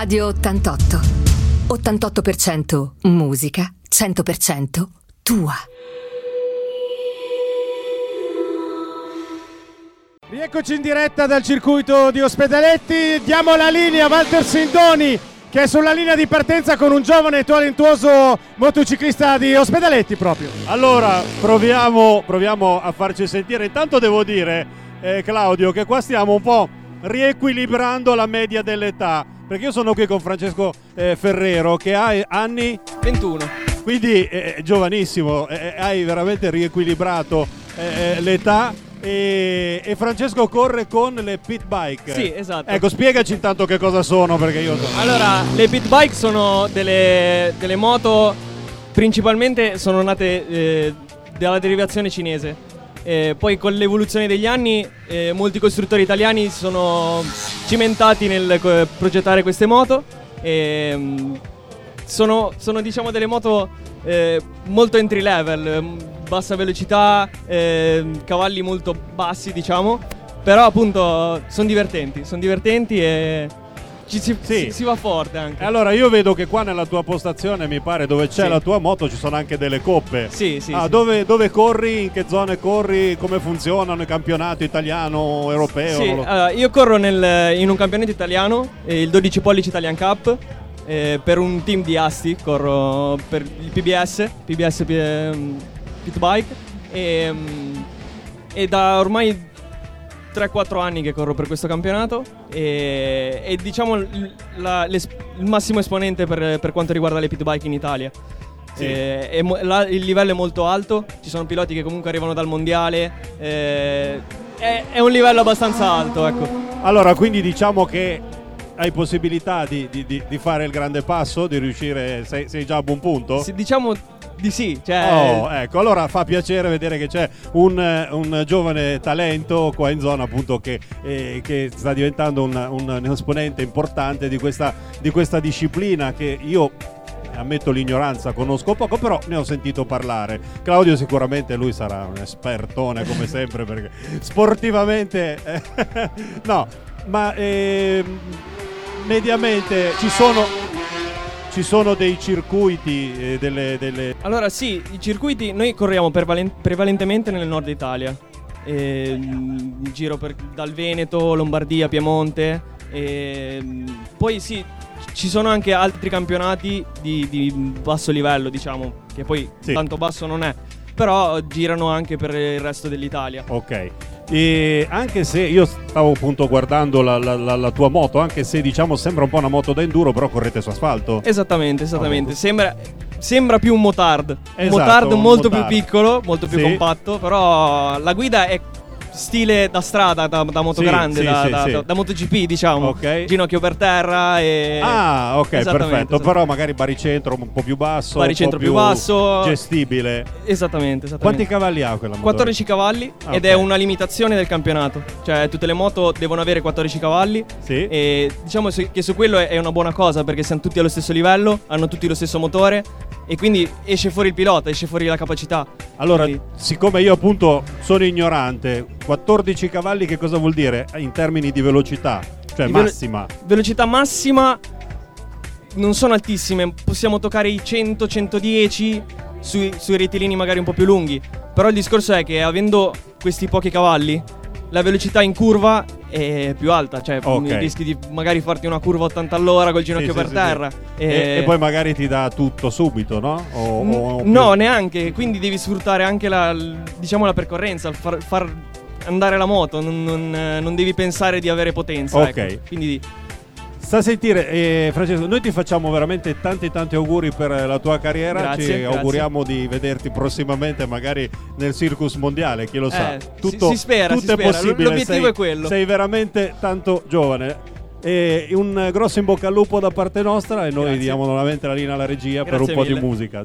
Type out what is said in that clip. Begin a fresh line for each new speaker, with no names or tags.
Radio 88. 88% musica, 100% tua.
Rieccoci in diretta dal circuito di Ospedaletti. Diamo la linea a Walter Sindoni che è sulla linea di partenza con un giovane e talentuoso motociclista di Ospedaletti proprio.
Allora, proviamo, proviamo a farci sentire. Intanto devo dire, eh, Claudio, che qua stiamo un po' riequilibrando la media dell'età. Perché io sono qui con Francesco eh, Ferrero che ha eh, anni
21.
quindi eh, è giovanissimo, eh, hai veramente riequilibrato eh, eh, l'età. E, e Francesco corre con le pit bike.
Sì, esatto.
Ecco, spiegaci intanto che cosa sono perché io
Allora, le pit bike sono delle, delle moto principalmente sono nate eh, dalla derivazione cinese. Eh, poi con l'evoluzione degli anni eh, molti costruttori italiani si sono cimentati nel co- progettare queste moto. E, mm, sono, sono, diciamo delle moto eh, molto entry level, mm, bassa velocità, eh, cavalli molto bassi diciamo, però appunto sono divertenti, sono divertenti e ci si,
Sì.
si- si va forte anche.
Allora, io vedo che qua nella tua postazione, mi pare, dove c'è
Sì.
la tua moto, ci sono anche delle coppe.
Sì, sì,
Ah,
sì.
Dove, dove corri? In che zone corri? Come funzionano i campionati italiano, europeo?
Sì,
lo-
allora, io corro nel- in un campionato italiano, eh, il 12 pollici Italian Cup, eh, per un team di Asti, corro per il PBS, PBS ehm, Pit Bike, e, mm, e da ormai 3-4 anni che corro per questo campionato e, e diciamo il, la- il massimo esponente per, per quanto riguarda le pit bike in Italia.
Sì.
Eh, è mo- la- il livello è molto alto, ci sono piloti che comunque arrivano dal mondiale, eh, è, è un livello abbastanza alto, ecco.
Allora, quindi diciamo che hai possibilità di, di- di- fare il grande passo, di riuscire, sei, sei già a buon punto?
Sì, diciamo di sì, cioè...
Oh, ecco, allora fa piacere vedere che c'è un, eh, un giovane talento qua in zona appunto che, eh, che sta diventando un, un- esponente importante di questa, di questa disciplina che io ammetto l'ignoranza, conosco poco, però ne ho sentito parlare. Claudio sicuramente lui sarà un espertone come sempre perché sportivamente eh, no, ma ehm, mediamente ci sono ci sono dei circuiti eh, delle, delle
Allora sì, i circuiti noi corriamo prevalen- prevalentemente nel nord Italia. E, mm, in giro per- dal Veneto, Lombardia, Piemonte. E, mm, poi sì, ci sono anche altri campionati di, di basso livello, diciamo, che poi
Sì.
tanto basso non è. Però girano anche per il resto dell'Italia.
Ok. E anche se io stavo appunto guardando la, la- la- la tua moto, anche se diciamo sembra un po' una moto da enduro, però correte su asfalto.
Esattamente, esattamente. Sembra, sembra più un motard.
Esatto,
motard
un
molto
motard.
più piccolo, molto più
Sì.
compatto. Però la guida è stile da strada, da, da moto
Sì,
da,
sì,
da-
sì.
da- MotoGP, diciamo.
Ok.
Ginocchio per terra e.
Ah, ok, perfetto. Però magari baricentro un po' più basso,
Baricentro
po'
più basso.
gestibile.
Esattamente, esattamente.
Quanti cavalli ha quella moto?
14 cavalli
Ah,
ed
ok.
è una limitazione del campionato. Cioè, tutte le moto devono avere 14 cavalli.
Sì.
E diciamo che su quello è- è una buona cosa perché siamo tutti allo stesso livello, hanno tutti lo stesso motore e quindi esce fuori il pilota, esce fuori la capacità.
Allora,
Quindi-
siccome io appunto sono ignorante, 14 cavalli che cosa vuol dire in termini di velocità? Cioè
Di velo-
massima.
Velocità massima non sono altissime, possiamo toccare i 100-110 sui, sui rettilini magari un po' più lunghi. Però il discorso è che avendo questi pochi cavalli, la velocità in curva è più alta, cioè
Ok.
rischi di magari farti una curva 80 all'ora col ginocchio
Sì,
per
sì,
terra.
sì. E, e poi magari ti dà tutto subito, no? O-
N-
o- più-
no, neanche, quindi devi sfruttare anche la, diciamo, la percorrenza, far, far andare la moto, non, non, eh, non devi pensare di avere potenza.
Ok.
ecco. Quindi
Sta a sentire, eh, Francesco, noi ti facciamo veramente tanti tanti auguri per la tua carriera.
Grazie,
Ci
grazie.
auguriamo di vederti prossimamente, magari nel circus mondiale, chi lo sa.
Eh, si- si spera,
tutto
si
è
spera.
possibile.
L'obiettivo
sei,
è quello.
Sei veramente tanto giovane. E un grosso in bocca al lupo da parte nostra e noi
Grazie.
diamo nuovamente la linea alla regia per un po'
mille.
di musica.